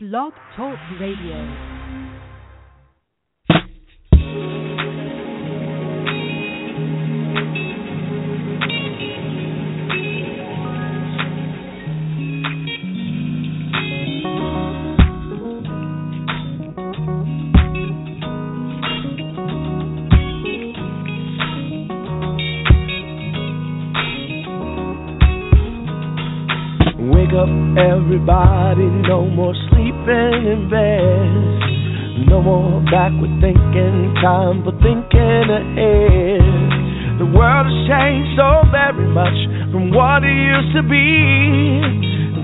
Blog Talk Radio. Everybody, no more sleeping in bed. No more backward thinking, time for thinking ahead. The world has changed so very much from what it used to be.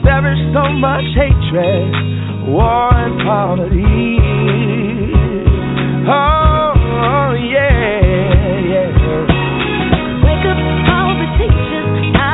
There is so much hatred, war, and poverty. Oh, yeah, yeah. Wake up all the teachers, time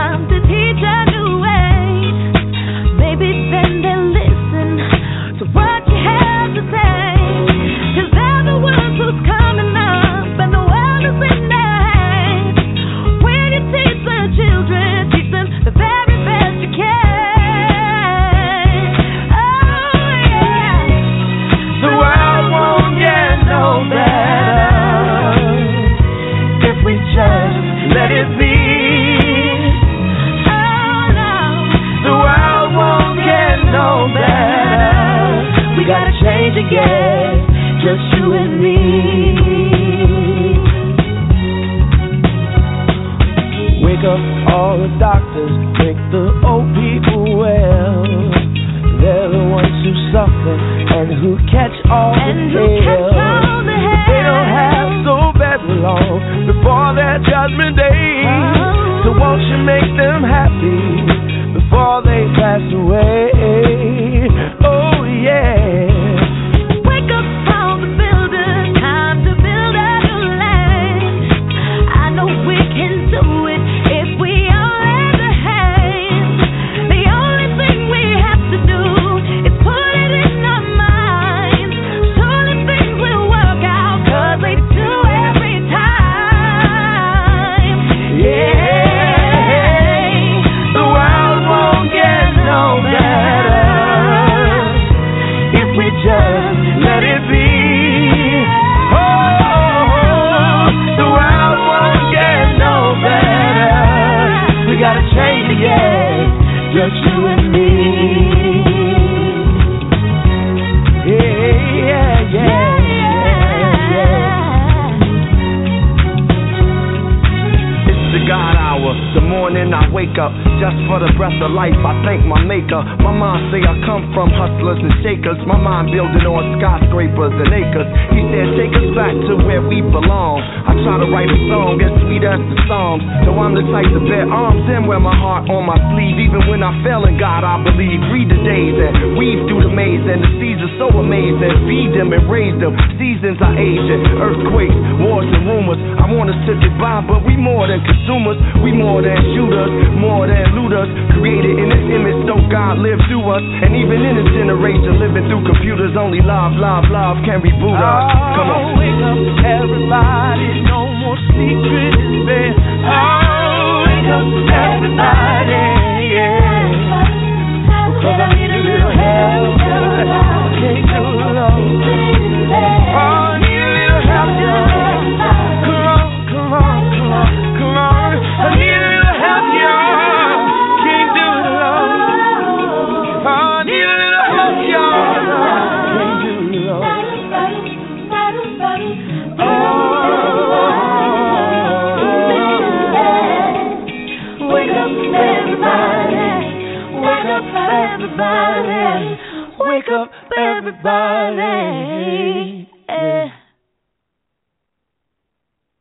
hustlers and shakers. My mind building on skyscrapers and acres. He said, take us back to where we belong. Try to write a song as sweet as the Psalms. So I'm the type to bear arms and wear my heart on my sleeve. Even when I fell in God, I believe. Read the days and weave through the maze. And the seas are so amazing. Feed them and raise them. Seasons are aging. Earthquakes, wars and rumors. I want us to by, but we more than consumers. We more than shooters, more than looters. Created in His image, so God lives through us. And even in this generation, living through computers, only love, love, love can reboot us. Come on. Oh, wake up, everybody. No more sleeping Wake up, everybody.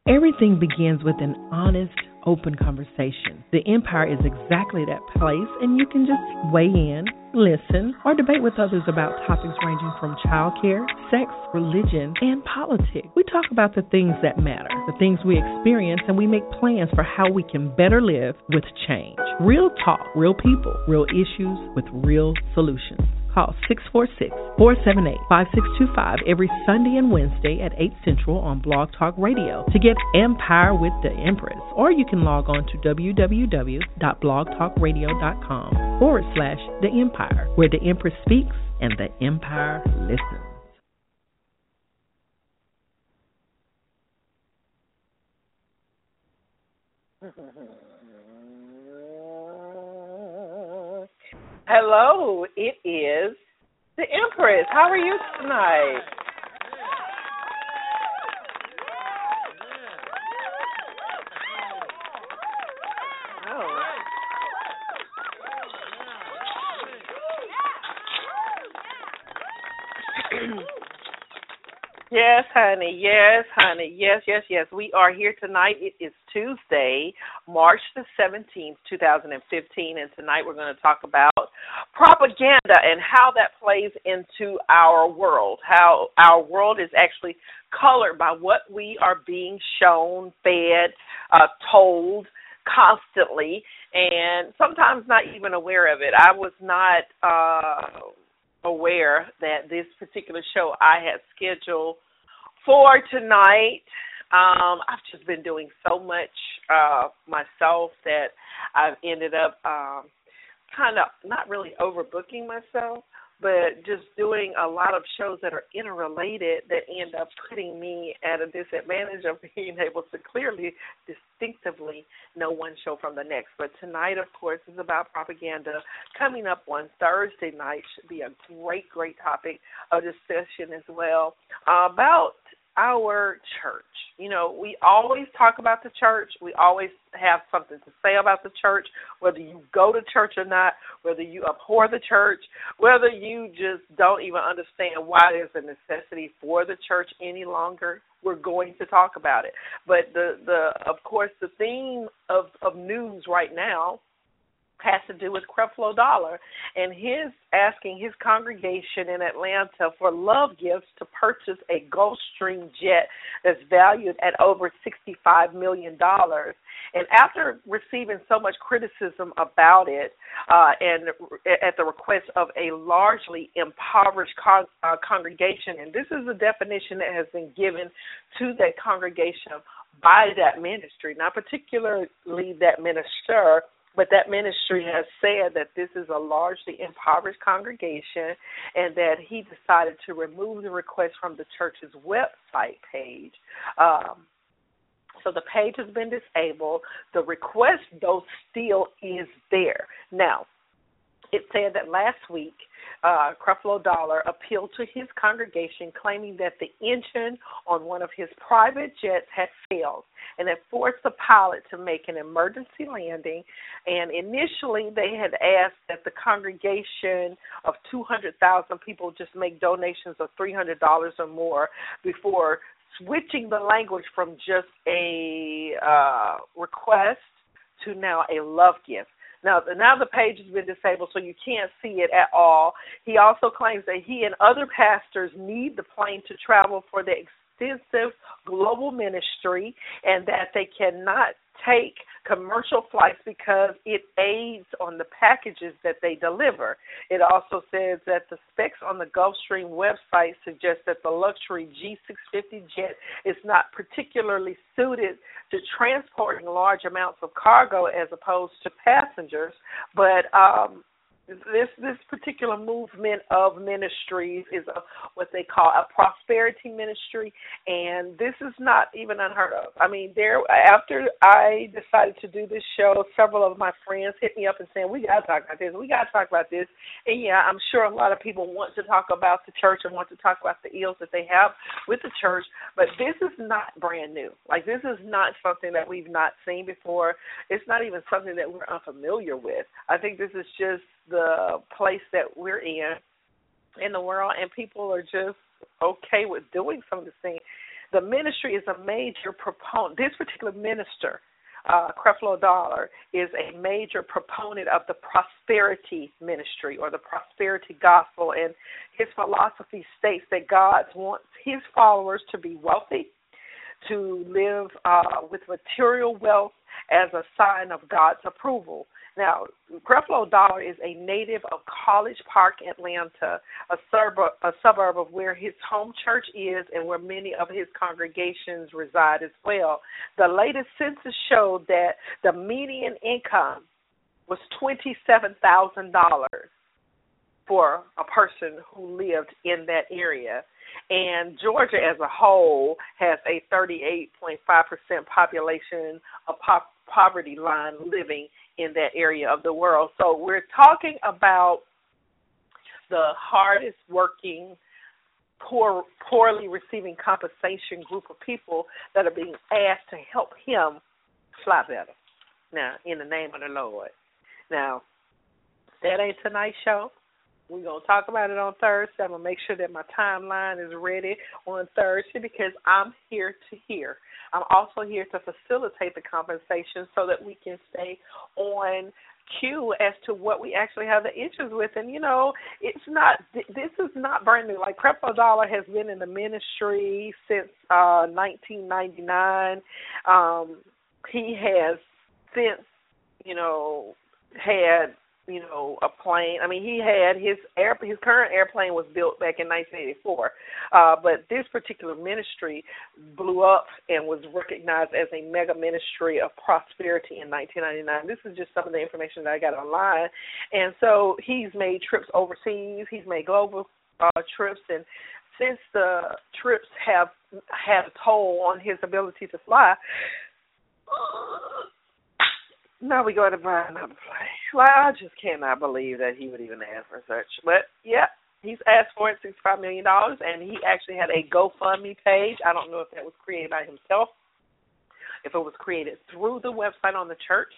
Everything begins with an honest, open conversation. The Empire is exactly that place, and you can just weigh in, listen, or debate with others about topics ranging from childcare, sex, religion, and politics. We talk about the things that matter, the things we experience, and we make plans for how we can better live with change. Real talk, real people, real issues with real solutions. Call 646 478 5625 every Sunday and Wednesday at 8 Central on Blog Talk Radio to get Empire with the Empress. Or you can log on to www.blogtalkradio.com forward slash The Empire, where the Empress speaks and the Empire listens. Hello, it is the Empress. How are you tonight? Honey. Yes, honey. Yes, yes, yes. We are here tonight. It is Tuesday, March the 17th, 2015, and tonight we're going to talk about propaganda and how that plays into our world. How our world is actually colored by what we are being shown, fed, uh, told constantly, and sometimes not even aware of it. I was not. Uh, aware that this particular show I had scheduled for tonight. Um, I've just been doing so much uh, myself that I've ended up um, kind of not really overbooking myself, but just doing a lot of shows that are interrelated that end up putting me at a disadvantage of being able to clearly, distinctively know one show from the next. But tonight, of course, is about propaganda. Coming up on Thursday night should be a great, great topic of discussion as well about our church. You know, we always talk about the church. We always have something to say about the church, whether you go to church or not, whether you abhor the church, whether you just don't even understand why there's a necessity for the church any longer. We're going to talk about it. But the the of course the theme of of news right now has to do with Creflo Dollar and his asking his congregation in Atlanta for love gifts to purchase a Gulfstream jet that's valued at over $65 million. And after receiving so much criticism about it, uh, and at the request of a largely impoverished con- uh, congregation, and this is a definition that has been given to that congregation by that ministry, not particularly that minister, but that ministry has said that this is a largely impoverished congregation and that he decided to remove the request from the church's website page. Um, so the page has been disabled. The request, though, still is there. Now, it said that last week, uh, Creflo Dollar appealed to his congregation, claiming that the engine on one of his private jets had failed and it forced the pilot to make an emergency landing. And initially, they had asked that the congregation of 200,000 people just make donations of $300 or more before switching the language from just a uh, request to now a love gift. Now, now the page has been disabled, so you can't see it at all. He also claims that he and other pastors need the plane to travel for the extensive global ministry, and that they cannot take commercial flights because it aids on the packages that they deliver. It also says that the specs on the Gulfstream website suggest that the luxury G650 jet is not particularly suited to transporting large amounts of cargo as opposed to passengers, but um this this particular movement of ministries is a, what they call a prosperity ministry, and this is not even unheard of. I mean, there after I decided to do this show, several of my friends hit me up and saying, "We got to talk about this. We got to talk about this." And yeah, I'm sure a lot of people want to talk about the church and want to talk about the ills that they have with the church, but this is not brand new. Like this is not something that we've not seen before. It's not even something that we're unfamiliar with. I think this is just the place that we're in in the world, and people are just okay with doing some of the things. The ministry is a major proponent. This particular minister, uh, Creflo Dollar, is a major proponent of the prosperity ministry or the prosperity gospel, and his philosophy states that God wants his followers to be wealthy, to live uh, with material wealth as a sign of God's approval. Now, Creflo Dollar is a native of College Park, Atlanta, a suburb, a suburb of where his home church is and where many of his congregations reside as well. The latest census showed that the median income was $27,000. For a person who lived in that area. And Georgia as a whole has a 38.5% population of poverty line living in that area of the world. So we're talking about the hardest working, poor, poorly receiving compensation group of people that are being asked to help him fly better. Now, in the name of the Lord. Now, that ain't tonight's show. We're going to talk about it on Thursday. I'm going to make sure that my timeline is ready on Thursday because I'm here to hear. I'm also here to facilitate the conversation so that we can stay on cue as to what we actually have the issues with. And, you know, it's not, this is not brand new. Like, Creflo Dollar has been in the ministry since uh 1999. Um, he has since, you know, had you know, a plane. I mean, he had his air his current airplane was built back in 1984. Uh, but this particular ministry blew up and was recognized as a mega ministry of prosperity in 1999. This is just some of the information that I got online. And so he's made trips overseas, he's made global uh trips and since the trips have had a toll on his ability to fly, now we go to buy another plane. Well, I just cannot believe that he would even ask for such. But yeah, he's asked for it sixty-five million dollars, and he actually had a GoFundMe page. I don't know if that was created by himself, if it was created through the website on the church.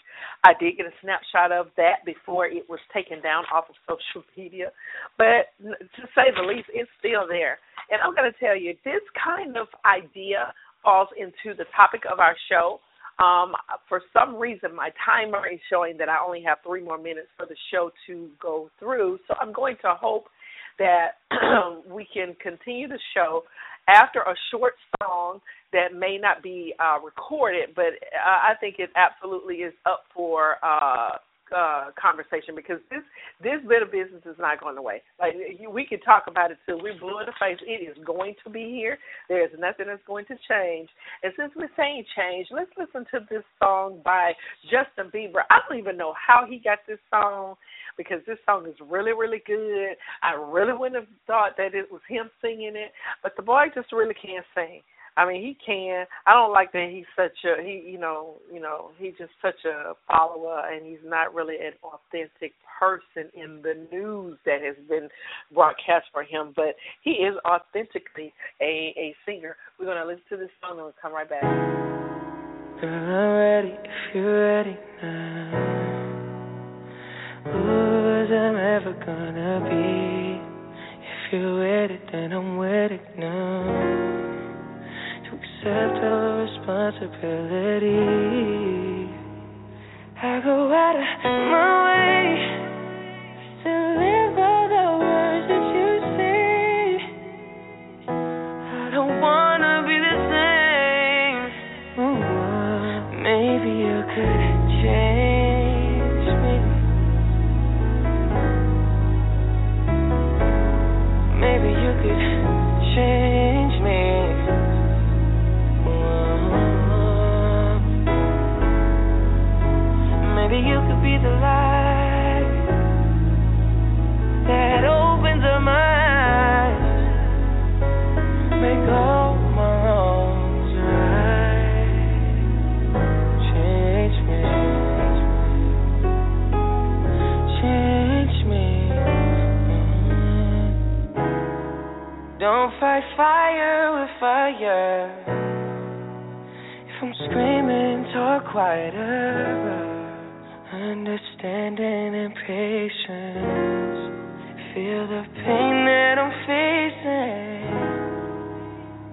I did get a snapshot of that before it was taken down off of social media, but to say the least, it's still there. And I'm going to tell you, this kind of idea falls into the topic of our show um, for some reason, my timer is showing that I only have three more minutes for the show to go through. So I'm going to hope that we can continue the show after a short song that may not be uh, recorded, but uh, I think it absolutely is up for uh, uh, conversation because this this bit of business is not going away. Like we can talk about it till we're blue in the face. It is going to be here. There is nothing that's going to change. And since we're saying change, let's listen to this song by Justin Bieber. I don't even know how he got this song because this song is really really good. I really wouldn't have thought that it was him singing it, but the boy just really can't sing. I mean, he can. I don't like that he's such a he. You know, you know, he's just such a follower, and he's not really an authentic person in the news that has been broadcast for him. But he is authentically a a singer. We're gonna listen to this song and we'll come right back. I'm ready if you're ready now. Who's I'm ever gonna be? If you're with it, then I'm with it now accept all responsibility. I go out of my way Don't fight fire with fire. If I'm screaming, talk quieter. Understanding and patience. Feel the pain that I'm facing.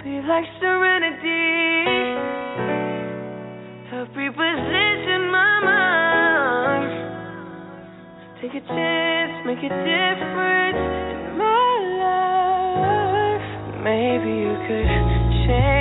Be like serenity. Help reposition my mind. Take a chance, make a difference in my. Maybe you could change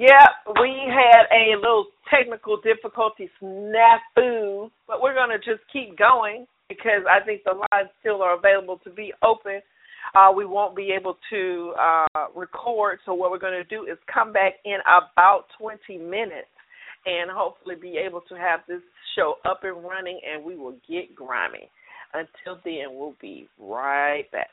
Yeah, we had a little technical difficulty snafu, but we're going to just keep going because I think the lines still are available to be open. Uh, we won't be able to uh, record, so what we're going to do is come back in about 20 minutes and hopefully be able to have this show up and running, and we will get grimy. Until then, we'll be right back.